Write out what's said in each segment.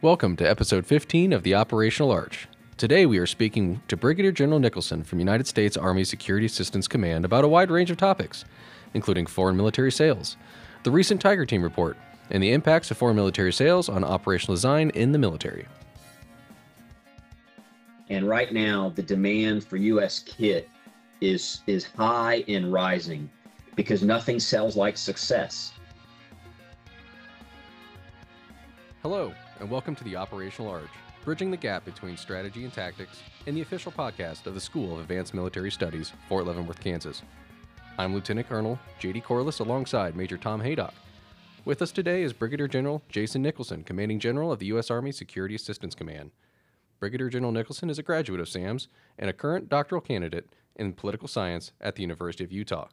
Welcome to episode 15 of the Operational Arch. Today we are speaking to Brigadier General Nicholson from United States Army Security Assistance Command about a wide range of topics, including foreign military sales, the recent Tiger Team report, and the impacts of foreign military sales on operational design in the military. And right now, the demand for U.S. kit is is high and rising because nothing sells like success. Hello, and welcome to the Operational Arch, bridging the gap between strategy and tactics, in the official podcast of the School of Advanced Military Studies, Fort Leavenworth, Kansas. I'm Lieutenant Colonel J.D. Corliss alongside Major Tom Haydock. With us today is Brigadier General Jason Nicholson, Commanding General of the U.S. Army Security Assistance Command. Brigadier General Nicholson is a graduate of SAMS and a current doctoral candidate in political science at the University of Utah.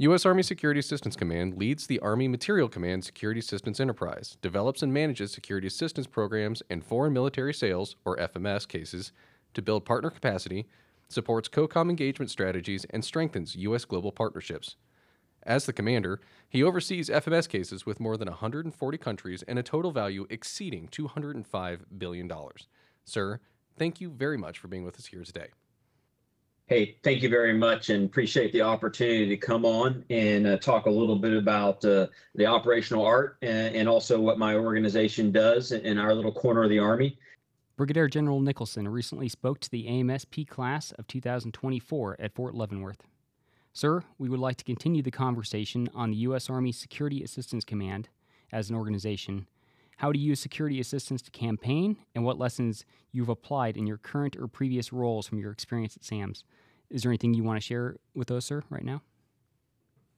U.S. Army Security Assistance Command leads the Army Materiel Command Security Assistance Enterprise, develops and manages security assistance programs and foreign military sales, or FMS, cases to build partner capacity, supports COCOM engagement strategies, and strengthens U.S. global partnerships. As the commander, he oversees FMS cases with more than 140 countries and a total value exceeding $205 billion. Sir, thank you very much for being with us here today. Hey, thank you very much and appreciate the opportunity to come on and uh, talk a little bit about uh, the operational art and, and, also what my organization does in our little corner of the Army. Brigadier General Nicholson recently spoke to the AMSP class of 2024 at Fort Leavenworth. Sir, we would like to continue the conversation on the U.S. Army Security Assistance Command as an organization, how to use security assistance to campaign, and what lessons you've applied in your current or previous roles from your experience at SAMS. Is there anything you want to share with us, sir, right now?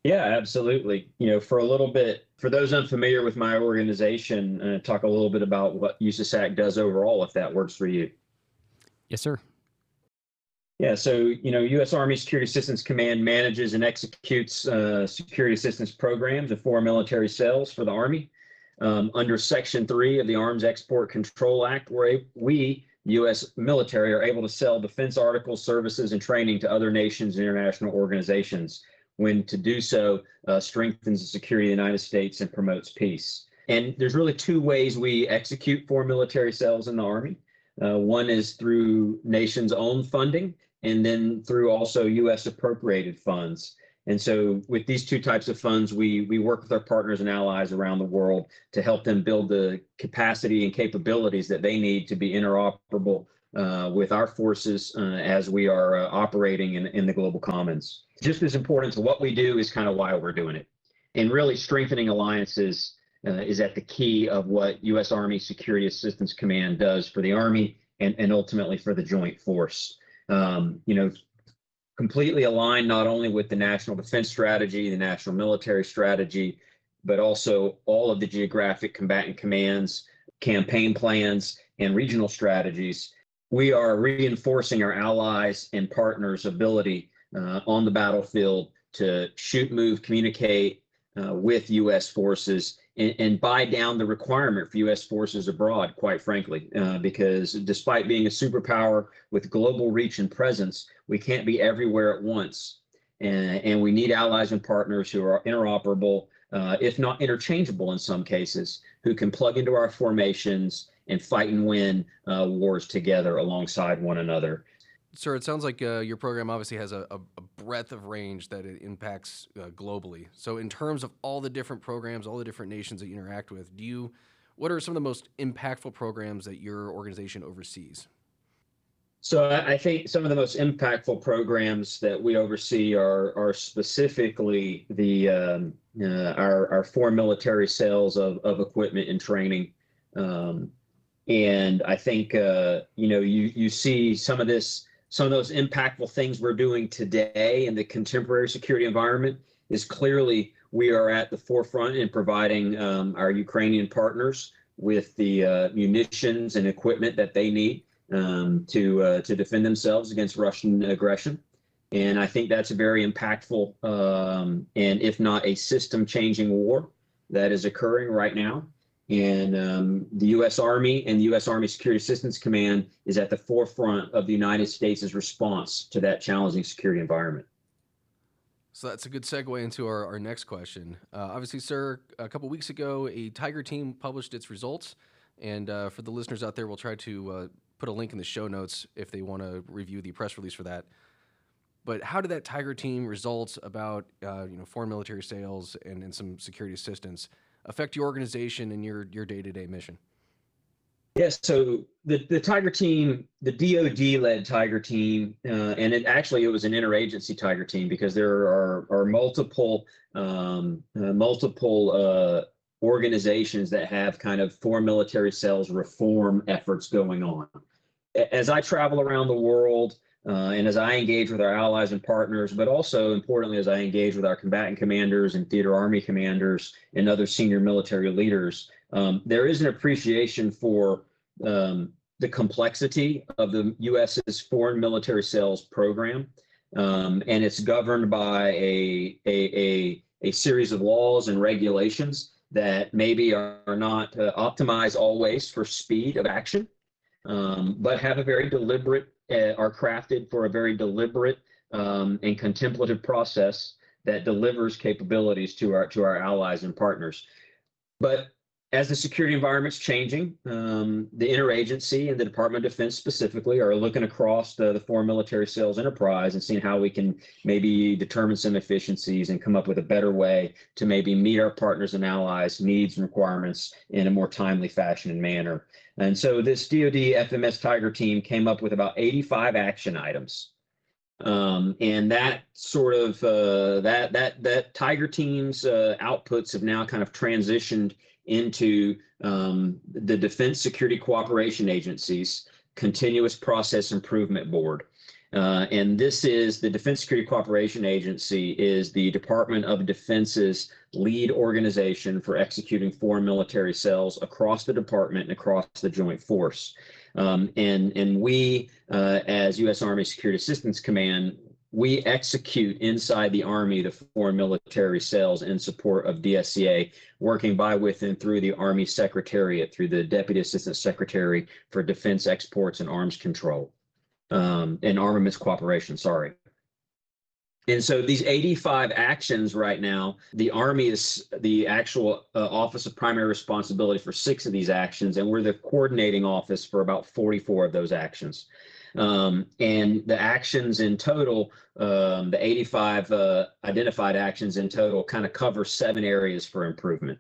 Yeah, absolutely. You know, for a little bit, for those unfamiliar with my organization, uh, talk a little bit about what USASAC does overall, if that works for you. Yes, sir. Yeah, so you know, U.S. Army Security Assistance Command manages and executes uh, security assistance programs of foreign military sales for the Army. Um, under Section 3 of the Arms Export Control Act, where we U.S. military are able to sell defense articles, services, and training to other nations and international organizations when to do so uh, strengthens the security of the United States and promotes peace. And there's really two ways we execute foreign military sales in the Army. Uh, one is through nation's own funding, and then through also U.S. appropriated funds. And so with these two types of funds, we, we work with our partners and allies around the world to help them build the capacity and capabilities that they need to be interoperable uh, with our forces uh, as we are uh, operating in, in the global commons. Just as important to what we do is kind of why we're doing it. And really strengthening alliances uh, is at the key of what U.S. Army Security Assistance Command does for the Army and, and ultimately for the joint force. Um, you know, completely aligned not only with the national defense strategy, the national military strategy, but also all of the geographic combatant commands, campaign plans, and regional strategies. We are reinforcing our allies and partners' ability uh, on the battlefield to shoot, move, communicate uh, with U.S. forces and, and, buy down the requirement for U.S. forces abroad, quite frankly, uh, because despite being a superpower with global reach and presence, we can't be everywhere at once. And, and we need allies and partners who are interoperable, uh, if not interchangeable in some cases, who can plug into our formations and fight and win uh, wars together alongside one another. Sir, it sounds like uh, your program obviously has a, a, breadth of range that it impacts uh, globally. So, in terms of all the different programs, all the different nations that you interact with, do you what are some of the most impactful programs that your organization oversees? So, I think some of the most impactful programs that we oversee are are specifically the um, uh, our our foreign military sales of of equipment and training. Um, and I think uh, you know you you see some of this some of those impactful things we're doing today in the contemporary security environment is clearly we are at the forefront in providing um, our Ukrainian partners with the uh, munitions and equipment that they need um, to uh, to defend themselves against Russian aggression. And I think that's a very impactful um, and if not a system changing war that is occurring right now. And um, the U.S. Army and the U.S. Army Security Assistance Command is at the forefront of the United States' response to that challenging security environment. So that's a good segue into our, our next question. Uh, obviously, sir, a couple weeks ago, a Tiger team published its results, And uh, for the listeners out there, we'll try to uh, put a link in the show notes if they want to review the press release for that. But how did that Tiger team results about uh, you know foreign military sales and, and some security assistance affect your organization and your your day to day mission? Yes, so the, the Tiger team, the DoD led Tiger team, uh, and it actually it was an interagency Tiger team because there are are multiple um, uh, multiple uh, organizations that have kind of foreign military sales reform efforts going on. As I travel around the world, uh, and as I engage with our allies and partners, but also importantly, as I engage with our combatant commanders and theater army commanders and other senior military leaders, um, there is an appreciation for um, the complexity of the U.S.'s foreign military sales program. Um, and it's governed by a, a, a, a, series of laws and regulations that maybe are, are not uh, optimized always for speed of action, um, but have a very deliberate uh, are crafted for a very deliberate um, and contemplative process that delivers capabilities to our to our allies and partners. But as the security environment's changing, um, the interagency and the Department of Defense specifically are looking across the, the foreign military sales enterprise and seeing how we can maybe determine some efficiencies and come up with a better way to maybe meet our partners and allies' needs and requirements in a more timely fashion and manner. And so this DoD FMS Tiger team came up with about 85 action items. Um, and that sort of uh, that that that Tiger team's uh, outputs have now kind of transitioned into um, the Defense Security Cooperation Agency's Continuous Process Improvement Board. Uh, and this is the Defense Security Cooperation Agency is the Department of Defense's lead organization for executing foreign military sales across the department and across the joint force. Um, and, and we, uh, as U.S. Army Security Assistance Command, we execute inside the Army the foreign military sales in support of DSCA, working by, with, and through the Army Secretariat, through the Deputy Assistant Secretary for Defense Exports and Arms Control um, and armaments cooperation, sorry. And so these 85 actions right now, the Army is the actual uh, Office of Primary Responsibility for six of these actions, and we're the coordinating office for about 44 of those actions. Um, and the actions in total, um, the 85 uh, identified actions in total kind of cover seven areas for improvement.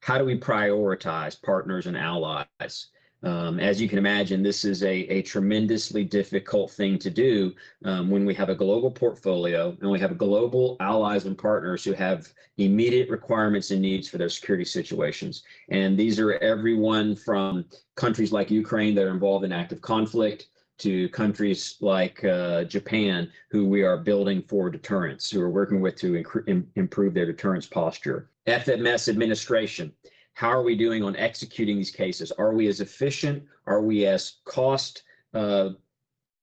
How do we prioritize partners and allies? Um, as you can imagine, this is a, a tremendously difficult thing to do um, when we have a global portfolio and we have global allies and partners who have immediate requirements and needs for their security situations. And these are everyone from countries like Ukraine that are involved in active conflict to countries like uh, Japan, who we are building for deterrence, who are working with to improve their deterrence posture. FMS administration how are we doing on executing these cases? Are we as efficient? Are we as cost? Uh,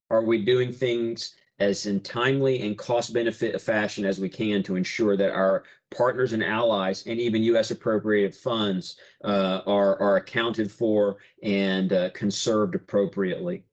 are we doing things as in timely and cost benefit fashion as we can to ensure that our partners and allies and even U.S. appropriated funds uh, are, are accounted for and uh, conserved appropriately?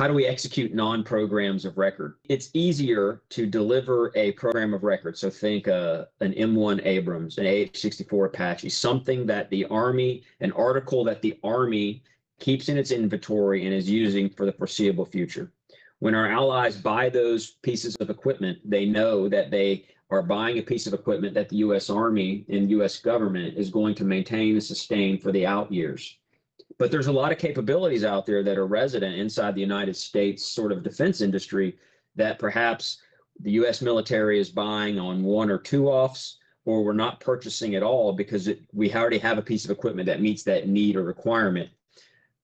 How do we execute non-programs of record? It's easier to deliver a program of record. So think uh, an M1 Abrams, an AH-64 Apache, something that the Army, an article that the Army keeps in its inventory and is using for the foreseeable future. When our allies buy those pieces of equipment, they know that they are buying a piece of equipment that the U.S. Army and U.S. government is going to maintain and sustain for the out years. But there's a lot of capabilities out there that are resident inside the United States sort of defense industry that perhaps the U.S. military is buying on one or two offs, or we're not purchasing at all because it, we already have a piece of equipment that meets that need or requirement.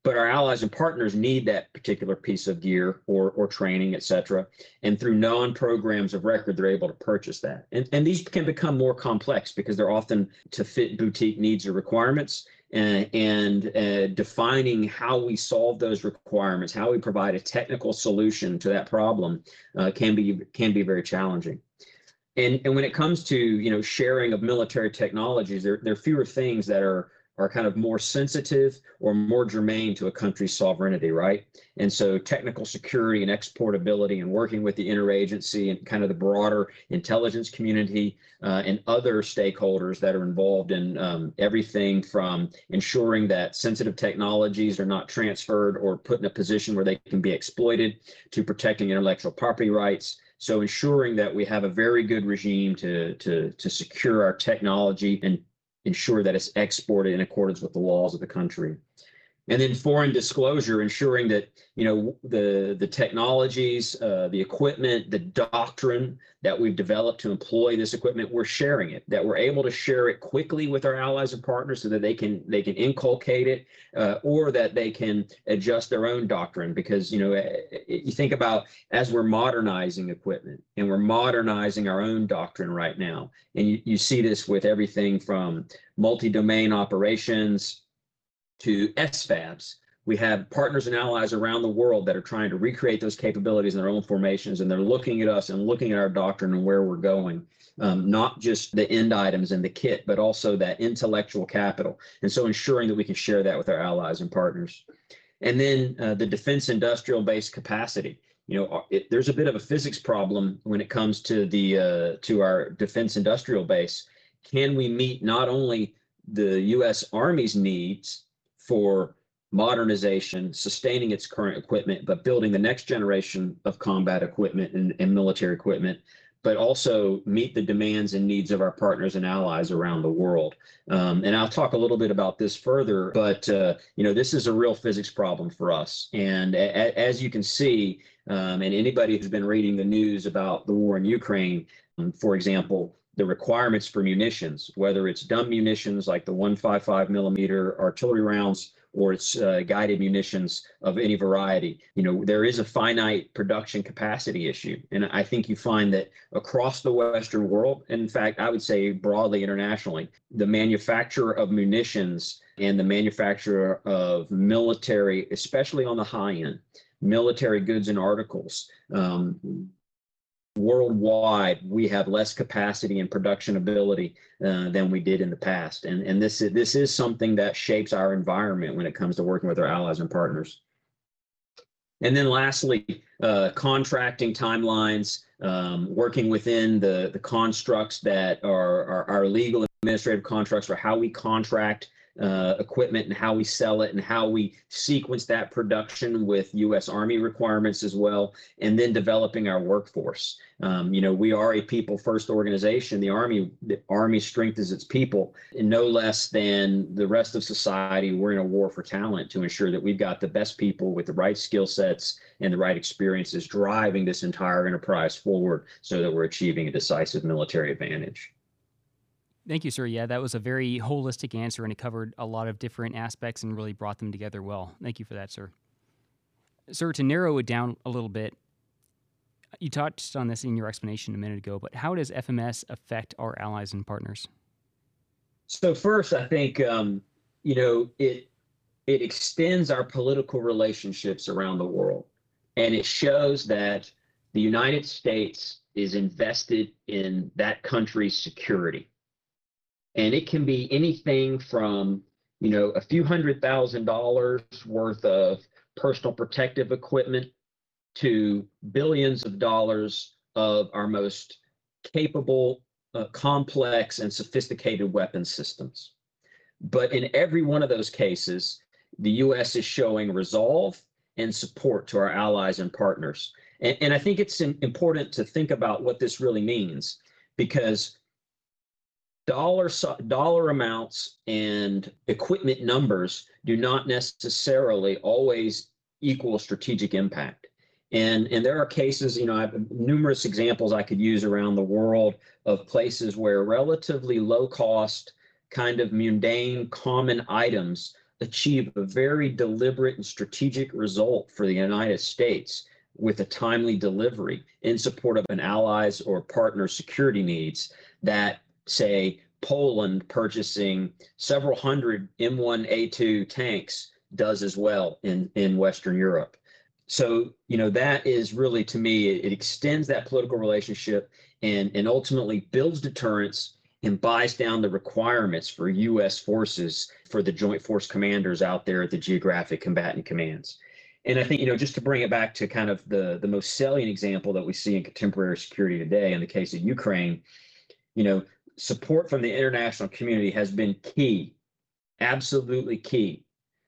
But our allies and partners need that particular piece of gear or, or training, et cetera. And through non-programs of record, they're able to purchase that. And, and these can become more complex because they're often to fit boutique needs or requirements and, and uh, defining how we solve those requirements, how we provide a technical solution to that problem uh, can be can be very challenging. And, and when it comes to you know sharing of military technologies, there, there are fewer things that are are kind of more sensitive or more germane to a country's sovereignty, right? And so technical security and exportability and working with the interagency and kind of the broader intelligence community uh, and other stakeholders that are involved in um, everything from ensuring that sensitive technologies are not transferred or put in a position where they can be exploited to protecting intellectual property rights. So ensuring that we have a very good regime to, to, to secure our technology and ensure that it's exported in accordance with the laws of the country. And then foreign disclosure, ensuring that you know the the technologies, uh, the equipment, the doctrine that we've developed to employ this equipment, we're sharing it. That we're able to share it quickly with our allies and partners, so that they can they can inculcate it, uh, or that they can adjust their own doctrine. Because you know eh, eh, you think about as we're modernizing equipment and we're modernizing our own doctrine right now, and you, you see this with everything from multi-domain operations to SFABs. We have partners and allies around the world that are trying to recreate those capabilities in their own formations, and they're looking at us and looking at our doctrine and where we're going. Um, not just the end items and the kit, but also that intellectual capital. And so ensuring that we can share that with our allies and partners. And then uh, the defense industrial base capacity. You know, it, there's a bit of a physics problem when it comes to the uh, to our defense industrial base. Can we meet not only the U.S. Army's needs for modernization, sustaining its current equipment, but building the next generation of combat equipment and, and, military equipment, but also meet the demands and needs of our partners and allies around the world. Um, and I'll talk a little bit about this further, but uh, you know this is a real physics problem for us. And a, as you can see, um, and anybody who's been reading the news about the war in Ukraine, um, for example, the requirements for munitions, whether it's dumb munitions like the 155 millimeter artillery rounds or it's uh, guided munitions of any variety. You know, there is a finite production capacity issue. And I think you find that across the Western world, in fact, I would say broadly internationally, the manufacturer of munitions and the manufacturer of military, especially on the high end, military goods and articles, um, worldwide we have less capacity and production ability uh, than we did in the past. And and this is this is something that shapes our environment when it comes to working with our allies and partners. And then lastly uh, contracting timelines um, working within the the constructs that are, are our legal administrative contracts for how we contract uh, equipment and how we sell it and how we sequence that production with U.S. Army requirements as well, and then developing our workforce. Um, you know, we are a people first organization. The Army, the Army strength is its people, and no less than the rest of society. We're in a war for talent to ensure that we've got the best people with the right skill sets and the right experiences driving this entire enterprise forward so that we're achieving a decisive military advantage. Thank you, sir. Yeah, that was a very holistic answer, and it covered a lot of different aspects and really brought them together well. Thank you for that, sir. Sir, to narrow it down a little bit, you touched on this in your explanation a minute ago, but how does FMS affect our allies and partners? So first, I think um, you know it it extends our political relationships around the world, and it shows that the United States is invested in that country's security and it can be anything from you know a few hundred thousand dollars worth of personal protective equipment to billions of dollars of our most capable uh, complex and sophisticated weapon systems. But in every one of those cases the us is showing resolve and support to our allies and partners. And, and i think it's important to think about what this really means because dollar dollar amounts and equipment numbers do not necessarily always equal strategic impact. And, and there are cases, you know, I have numerous examples I could use around the world of places where relatively low cost, kind of mundane, common items achieve a very deliberate and strategic result for the United States with a timely delivery in support of an allies or partner security needs that say Poland purchasing several hundred M1A2 tanks does as well in, in Western Europe. So, you know, that is really to me, it, it extends that political relationship and, and ultimately builds deterrence and buys down the requirements for U.S. forces for the joint force commanders out there at the geographic combatant commands. And I think, you know, just to bring it back to kind of the, the most salient example that we see in contemporary security today in the case of Ukraine, you know, support from the international community has been key, absolutely key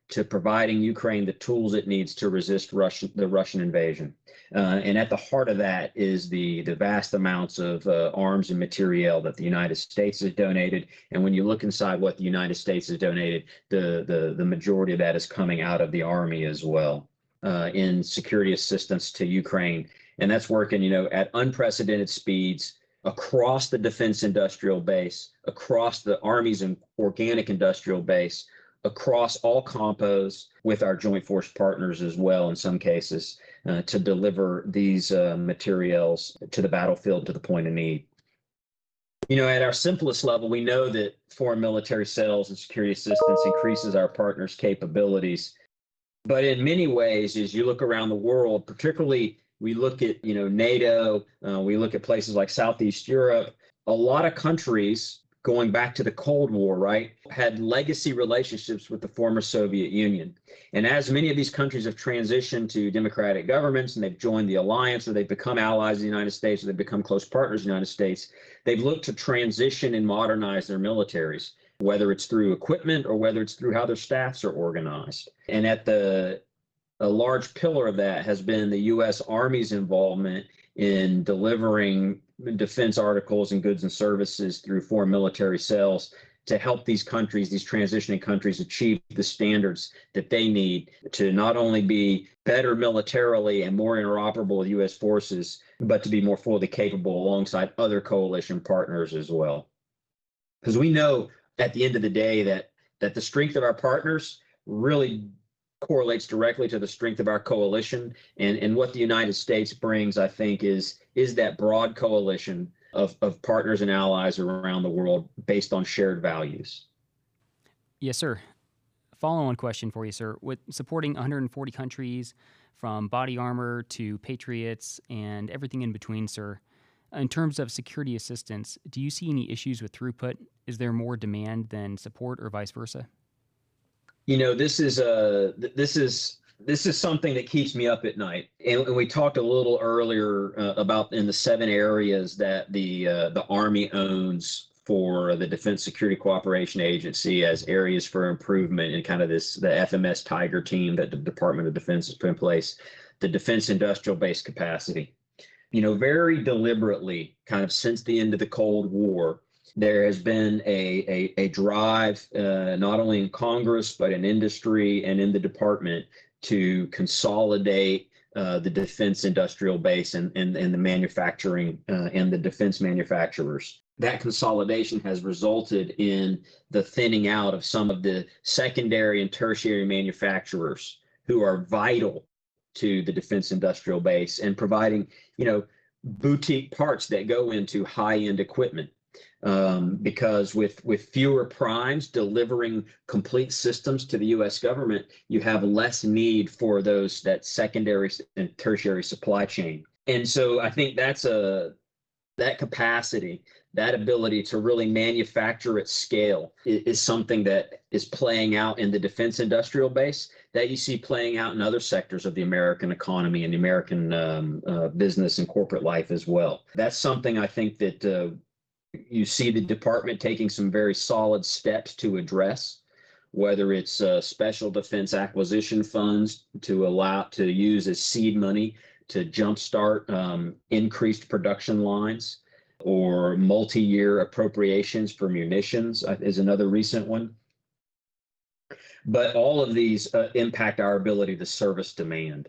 to providing Ukraine the tools it needs to resist Russian, the Russian invasion. Uh, and at the heart of that is the, the vast amounts of uh, arms and materiel that the United States has donated. And when you look inside what the United States has donated, the, the, the majority of that is coming out of the Army as well uh, in security assistance to Ukraine. And that's working, you know, at unprecedented speeds across the defense industrial base, across the Army's organic industrial base, across all compos with our joint force partners as well in some cases uh, to deliver these uh, materials to the battlefield to the point of need. You know, at our simplest level, we know that foreign military sales and security assistance increases our partners' capabilities. But in many ways, as you look around the world, particularly we look at you know NATO, uh, we look at places like Southeast Europe. A lot of countries going back to the Cold War, right, had legacy relationships with the former Soviet Union. And as many of these countries have transitioned to democratic governments and they've joined the alliance or they've become allies of the United States or they've become close partners of the United States, they've looked to transition and modernize their militaries, whether it's through equipment or whether it's through how their staffs are organized. And at the a large pillar of that has been the U.S. Army's involvement in delivering defense articles and goods and services through foreign military sales to help these countries, these transitioning countries, achieve the standards that they need to not only be better militarily and more interoperable with U.S. forces, but to be more fully capable alongside other coalition partners as well. Because we know at the end of the day that that the strength of our partners really correlates directly to the strength of our coalition and and what the United States brings I think is is that broad coalition of of partners and allies around the world based on shared values. Yes, sir. Follow on question for you, sir. With supporting 140 countries from body armor to patriots and everything in between, sir. In terms of security assistance, do you see any issues with throughput? Is there more demand than support or vice versa? You know this is a this is this is something that keeps me up at night. And, and we talked a little earlier uh, about in the seven areas that the uh, the army owns for the defense security cooperation agency as areas for improvement in kind of this the fms tiger team that the department of defense has put in place the defense industrial base capacity. You know very deliberately kind of since the end of the cold war there has been a, a, a drive, uh, not only in Congress, but in industry and in the department to consolidate uh, the defense industrial base and, and, and the manufacturing uh, and the defense manufacturers. That consolidation has resulted in the thinning out of some of the secondary and tertiary manufacturers who are vital to the defense industrial base and providing, you know, boutique parts that go into high-end equipment um, because with with fewer primes delivering complete systems to the U.S. government, you have less need for those that secondary and tertiary supply chain. And so I think that's a that capacity, that ability to really manufacture at scale is, is something that is playing out in the defense industrial base that you see playing out in other sectors of the American economy and the American um, uh, business and corporate life as well. That's something I think that uh, you see the department taking some very solid steps to address, whether it's uh, special defense acquisition funds to allow to use as seed money to jumpstart um, increased production lines, or multi-year appropriations for munitions uh, is another recent one. But all of these uh, impact our ability to service demand.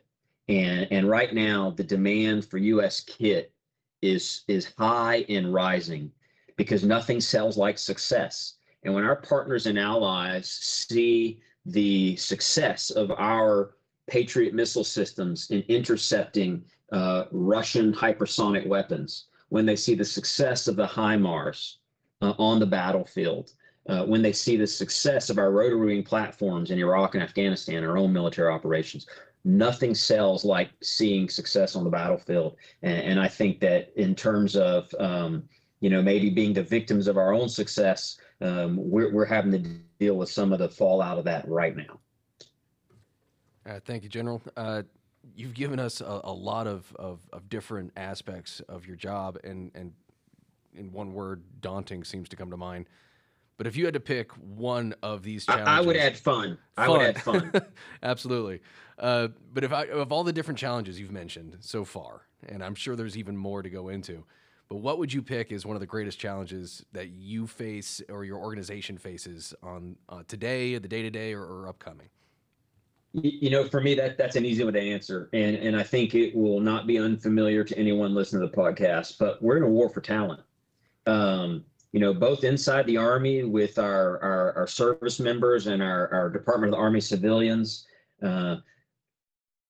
And, and right now, the demand for U.S. kit is, is high and rising because nothing sells like success. And when our partners and allies see the success of our Patriot missile systems in intercepting uh, Russian hypersonic weapons, when they see the success of the HIMARS uh, on the battlefield, uh, when they see the success of our rotary wing platforms in Iraq and Afghanistan, our own military operations, nothing sells like seeing success on the battlefield. And, and I think that in terms of um, you know, maybe being the victims of our own success, um, we're, we're having to deal with some of the fallout of that right now. Uh, thank you, General. Uh, you've given us a, a lot of, of, of, different aspects of your job, and, and in one word, daunting seems to come to mind. But if you had to pick one of these challenges, I, I would add fun. fun. I would add fun. Absolutely. Uh, but if I, of all the different challenges you've mentioned so far, and I'm sure there's even more to go into, but what would you pick as one of the greatest challenges that you face or your organization faces on uh, today, the day to day, or upcoming? You know, for me, that that's an easy one to answer, and and I think it will not be unfamiliar to anyone listening to the podcast. But we're in a war for talent. Um, you know, both inside the Army with our, our, our service members and our, our Department of the Army civilians, uh,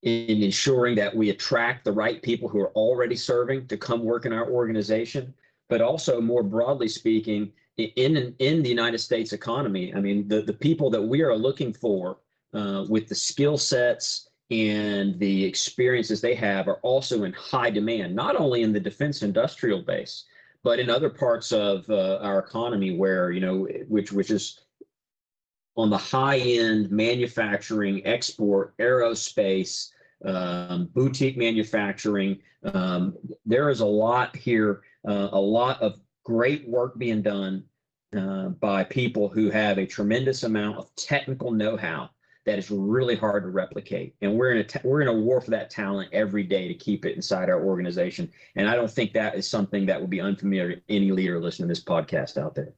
in ensuring that we attract the right people who are already serving to come work in our organization, but also more broadly speaking, in in the United States economy. I mean, the, the people that we are looking for uh, with the skill sets and the experiences they have are also in high demand, not only in the defense industrial base, but in other parts of uh, our economy where you know which which is on the high end manufacturing export aerospace um, boutique manufacturing um, there is a lot here uh, a lot of great work being done uh, by people who have a tremendous amount of technical know-how that is really hard to replicate. And we're in a t- we're in a war for that talent every day to keep it inside our organization. And I don't think that is something that would be unfamiliar to any leader listening to this podcast out there.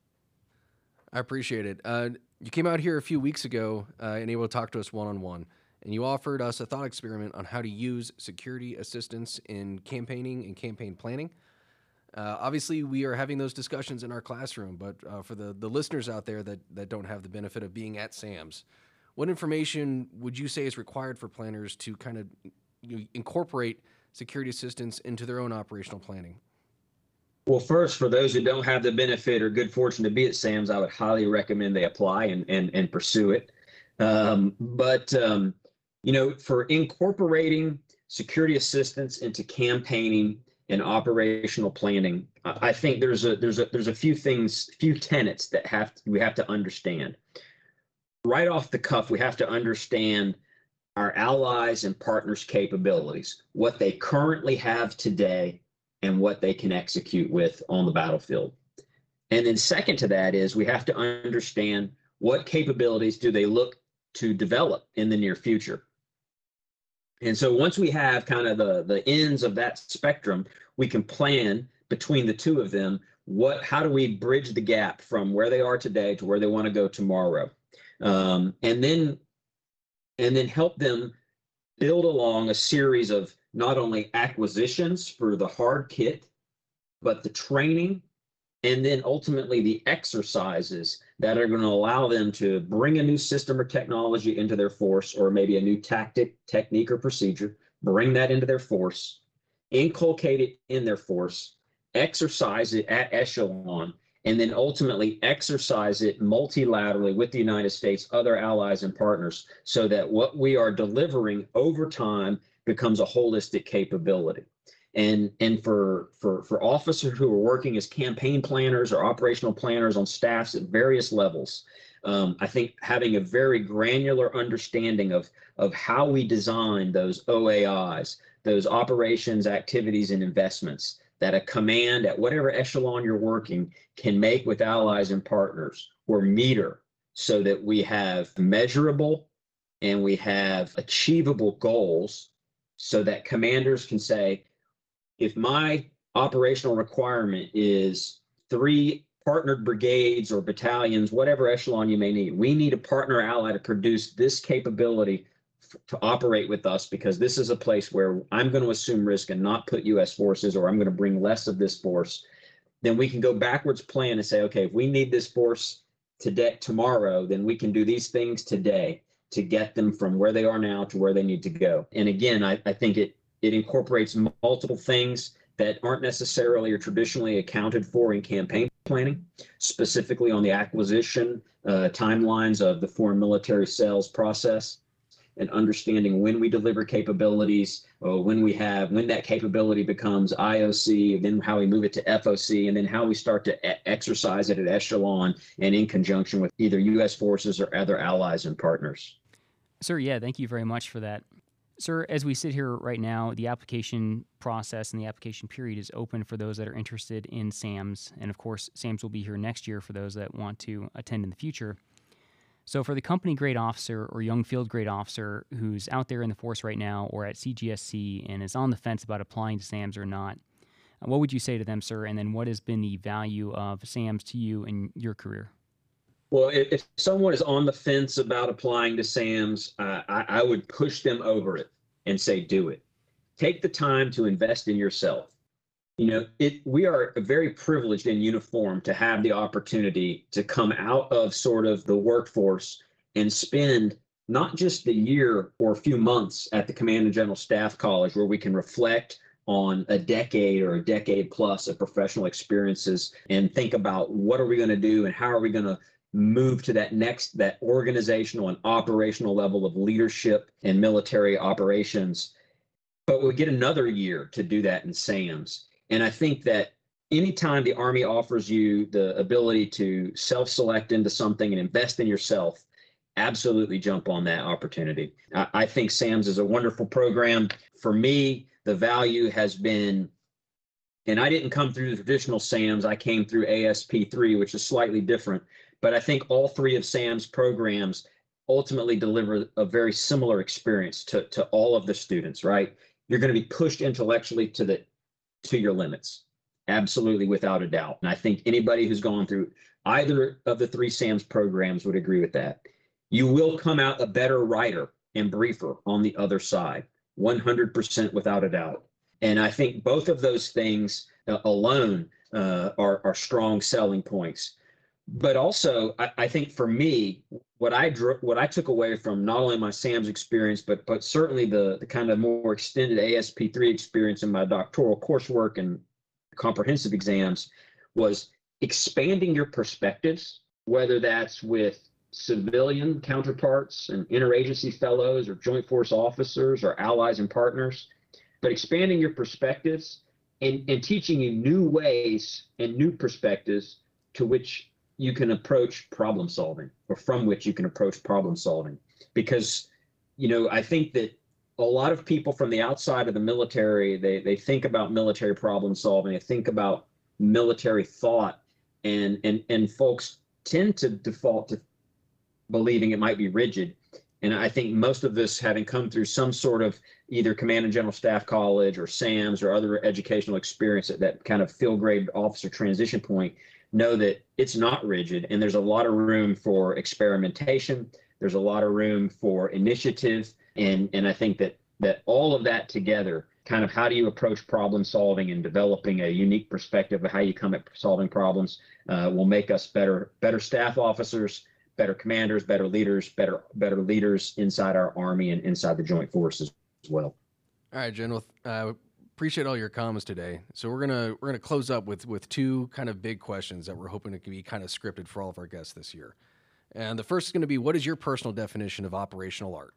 I appreciate it. Uh, you came out here a few weeks ago uh, and able to talk to us one on one, and you offered us a thought experiment on how to use security assistance in campaigning and campaign planning. Uh, obviously, we are having those discussions in our classroom, but uh, for the, the listeners out there that, that don't have the benefit of being at SAMS, what information would you say is required for planners to kind of you know, incorporate security assistance into their own operational planning? Well, first, for those who don't have the benefit or good fortune to be at SAMS, I would highly recommend they apply and and, and pursue it. Um, but um, you know, for incorporating security assistance into campaigning and operational planning, I think there's a there's a there's a few things, few tenets that have to, we have to understand right off the cuff, we have to understand our allies and partners' capabilities, what they currently have today, and what they can execute with on the battlefield. And then, second to that, is we have to understand what capabilities do they look to develop in the near future. And so, once we have kind of the, the ends of that spectrum, we can plan between the two of them what how do we bridge the gap from where they are today to where they want to go tomorrow um, and then and then help them build along a series of not only acquisitions for the hard kit, but the training and then ultimately the exercises that are going to allow them to bring a new system or technology into their force or maybe a new tactic, technique, or procedure, bring that into their force, inculcate it in their force, exercise it at echelon, and then ultimately exercise it multilaterally with the United States, other allies and partners, so that what we are delivering over time becomes a holistic capability. And, and for, for, for officers who are working as campaign planners or operational planners on staffs at various levels, um, I think having a very granular understanding of, of how we design those OAIs, those operations, activities, and investments, that a command at whatever echelon you're working can make with allies and partners or meter so that we have measurable and we have achievable goals so that commanders can say, if my operational requirement is three partnered brigades or battalions, whatever echelon you may need, we need a partner ally to produce this capability to operate with us because this is a place where I'm going to assume risk and not put U.S. forces, or I'm going to bring less of this force, then we can go backwards plan and say, okay, if we need this force today, tomorrow, then we can do these things today to get them from where they are now to where they need to go. And again, I, I think it it incorporates multiple things that aren't necessarily or traditionally accounted for in campaign planning, specifically on the acquisition uh, timelines of the foreign military sales process and understanding when we deliver capabilities, or when we have when that capability becomes IOC, and then how we move it to FOC, and then how we start to exercise it at echelon and in conjunction with either U.S. forces or other allies and partners. Sir, yeah, thank you very much for that. Sir, as we sit here right now, the application process and the application period is open for those that are interested in SAMS. And of course, SAMS will be here next year for those that want to attend in the future. So, for the company grade officer or young field grade officer who's out there in the force right now or at CGSC and is on the fence about applying to SAMS or not, what would you say to them, sir? And then what has been the value of SAMS to you in your career? Well, if, if someone is on the fence about applying to SAMS, uh, I, I would push them over it and say, do it. Take the time to invest in yourself. You know, it we are very privileged in uniform to have the opportunity to come out of sort of the workforce and spend not just the year or a few months at the Command and General Staff College where we can reflect on a decade or a decade plus of professional experiences and think about what are we going to do and how are we going to move to that next that organizational and operational level of leadership and military operations but we get another year to do that in sams and i think that anytime the army offers you the ability to self-select into something and invest in yourself absolutely jump on that opportunity i, I think sams is a wonderful program for me the value has been and I didn't come through the traditional SAMS. I came through ASP3, which is slightly different. But I think all three of SAMS programs ultimately deliver a very similar experience to, to all of the students, right? You're going to be pushed intellectually to the to your limits. Absolutely without a doubt. And I think anybody who's gone through either of the three SAMS programs would agree with that. You will come out a better writer and briefer on the other side, 100% without a doubt. And I think both of those things uh, alone uh, are, are strong selling points but also I, I, think for me what i drew what i took away from not only my SAMS experience but but certainly the the kind of more extended asp3 experience in my doctoral coursework and comprehensive exams was expanding your perspectives whether that's with civilian counterparts and interagency fellows or joint force officers or allies and partners but expanding your perspectives and, and teaching you new ways and new perspectives to which you can approach problem solving or from which you can approach problem solving. Because you know i think that a lot of people from the outside of the military they they think about military problem solving they think about military thought and and and folks tend to default to believing it might be rigid. And i think most of us having come through some sort of either command and general staff college or sams or other educational experience at that kind of field grade officer transition point know that it's not rigid and there's a lot of room for experimentation. There's a lot of room for initiative and and i think that that all of that together kind of how do you approach problem solving and developing a unique perspective of how you come at solving problems uh, will make us better better staff officers better commanders better leaders better better leaders inside our army and inside the joint forces as well. All right general uh, appreciate all your comments today. So we're gonna we're gonna close up with with two kind of big questions that we're hoping to be kind of scripted for all of our guests this year. And the first is going to be, what is your personal definition of operational art?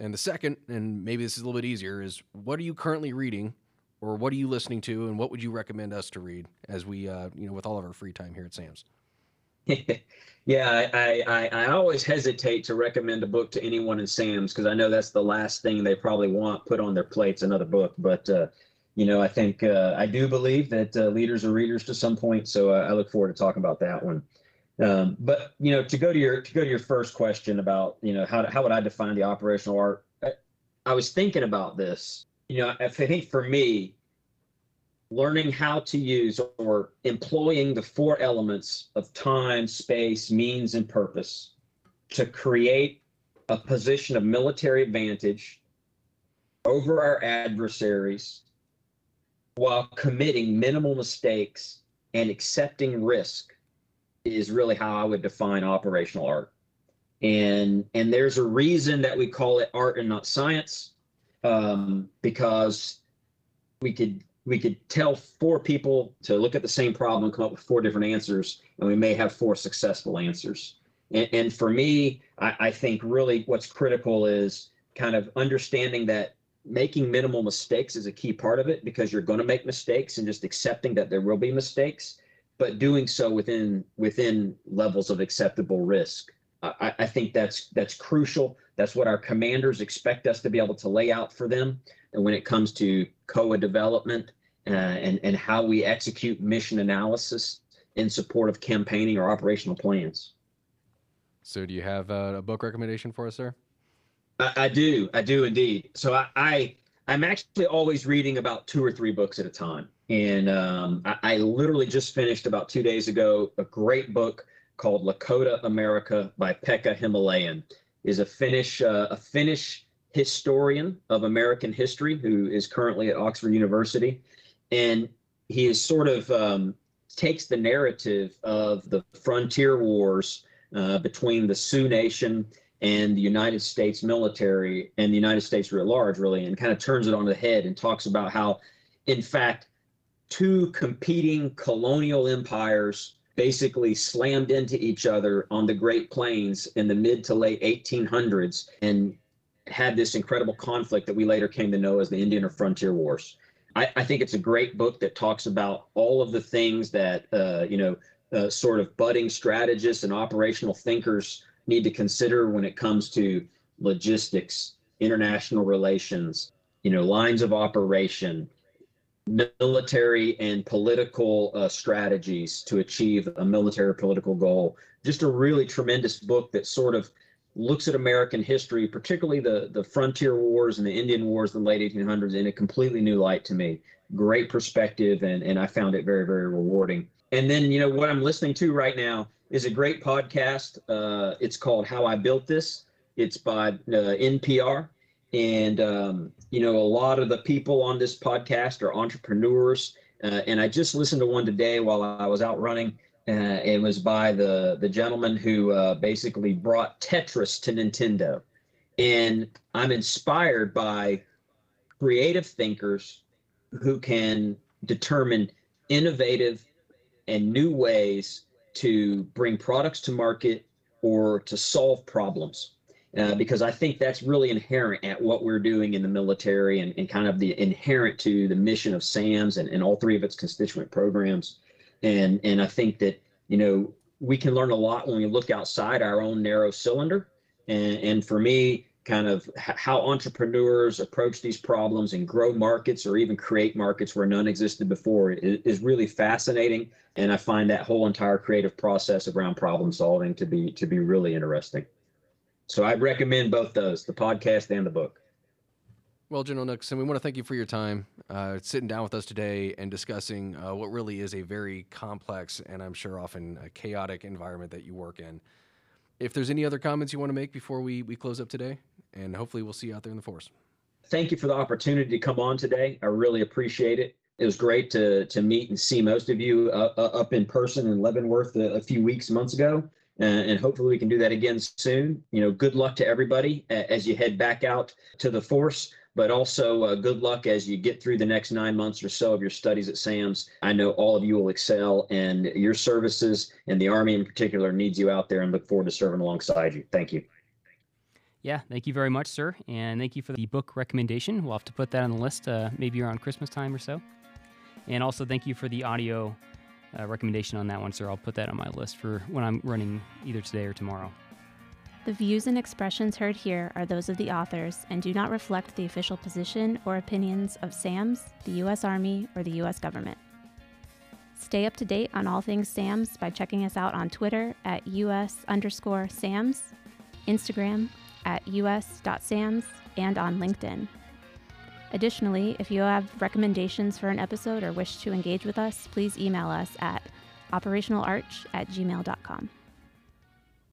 And the second, and maybe this is a little bit easier, is what are you currently reading, or what are you listening to, and what would you recommend us to read as we, uh, you know, with all of our free time here at SAMS? yeah, I, I, I always hesitate to recommend a book to anyone in SAMS because I know that's the last thing they probably want put on their plates, another book. But uh, you know, I think uh, I do believe that uh, leaders are readers to some point. So I look forward to talking about that one. Um, but you know, to go to your to go to your first question about you know how how would I define the operational art? I, I was thinking about this. You know, I think for me, learning how to use or employing the four elements of time, space, means, and purpose to create a position of military advantage over our adversaries while committing minimal mistakes and accepting risk is really how I would define operational art. And and there's a reason that we call it art and not science, um, because we could we could tell four people to look at the same problem and come up with four different answers, and we may have four successful answers. And, and for me, I, I think really what's critical is kind of understanding that making minimal mistakes is a key part of it because you're going to make mistakes and just accepting that there will be mistakes but doing so within within levels of acceptable risk I, I, think that's that's crucial that's what our commanders expect us to be able to lay out for them and when it comes to coa development uh, and and how we execute mission analysis in support of campaigning or operational plans so do you have a, a book recommendation for us sir I, I do. I do indeed. So I, I I'm actually always reading about two or three books at a time. And um, I, I, literally just finished about two days ago a great book called Lakota America by Pekka Hämäläinen. Is a Finnish uh, a Finnish historian of American history who is currently at Oxford University, and he is sort of um, takes the narrative of the frontier wars uh, between the Sioux Nation and the United States military and the United States writ large, really, and kind of turns it on the head and talks about how, in fact, two competing colonial empires basically slammed into each other on the Great Plains in the mid to late 1800s and had this incredible conflict that we later came to know as the Indian or Frontier Wars. I, I think it's a great book that talks about all of the things that, uh, you know, uh, sort of budding strategists and operational thinkers need to consider when it comes to logistics, international relations, you know, lines of operation, military and political uh, strategies to achieve a military political goal. Just a really tremendous book that sort of looks at American history, particularly the the frontier wars and the Indian Wars in the late 1800s, in a completely new light to me. Great perspective, and and I found it very very rewarding. And then you know what I'm listening to right now is a great podcast. Uh, it's called How I Built This. It's by uh, NPR. And, um, you know, a lot of the people on this podcast are entrepreneurs. Uh, and I just listened to one today while I was out running. Uh, it was by the, the gentleman who uh, basically brought Tetris to Nintendo. And I'm inspired by creative thinkers who can determine innovative and new ways to bring products to market or to solve problems. Uh, because I think that's really inherent at what we're doing in the military and, and kind of the inherent to the mission of SAMS and, and all three of its constituent programs. And, and I think that, you know, we can learn a lot when we look outside our own narrow cylinder. And, and for me, kind of how entrepreneurs approach these problems and grow markets or even create markets where none existed before is, really fascinating and i find that whole entire creative process around problem solving to be to be really interesting so i recommend both those the podcast and the book well general Nicholson we want to thank you for your time uh, sitting down with us today and discussing uh, what really is a very complex and i'm sure often a chaotic environment that you work in if there's any other comments you want to make before we, we close up today, and hopefully we'll see you out there in the force. Thank you for the opportunity to come on today. I really appreciate it. It was great to to meet and see most of you uh, uh up in person in Leavenworth a, a few weeks, months ago, and hopefully we can do that again soon. You know, good luck to everybody as you head back out to the force but also uh, good luck as you get through the next nine months or so of your studies at SAMS. I know all of you will excel, and your services and the Army in particular needs you out there and look forward to serving alongside you. Thank you. Yeah, thank you very much, sir. And thank you for the book recommendation. We'll have to put that on the list uh, maybe around Christmas time or so. And also, thank you for the audio uh, recommendation on that one, sir. I'll put that on my list for when I'm running either today or tomorrow. The views and expressions heard here are those of the authors and do not reflect the official position or opinions of SAMS, the U.S. Army, or the U.S. government. Stay up to date on all things SAMS by checking us out on Twitter at US underscore SAMS, Instagram at us.sams, and on LinkedIn. Additionally, if you have recommendations for an episode or wish to engage with us, please email us at operationalarch at gmail.com.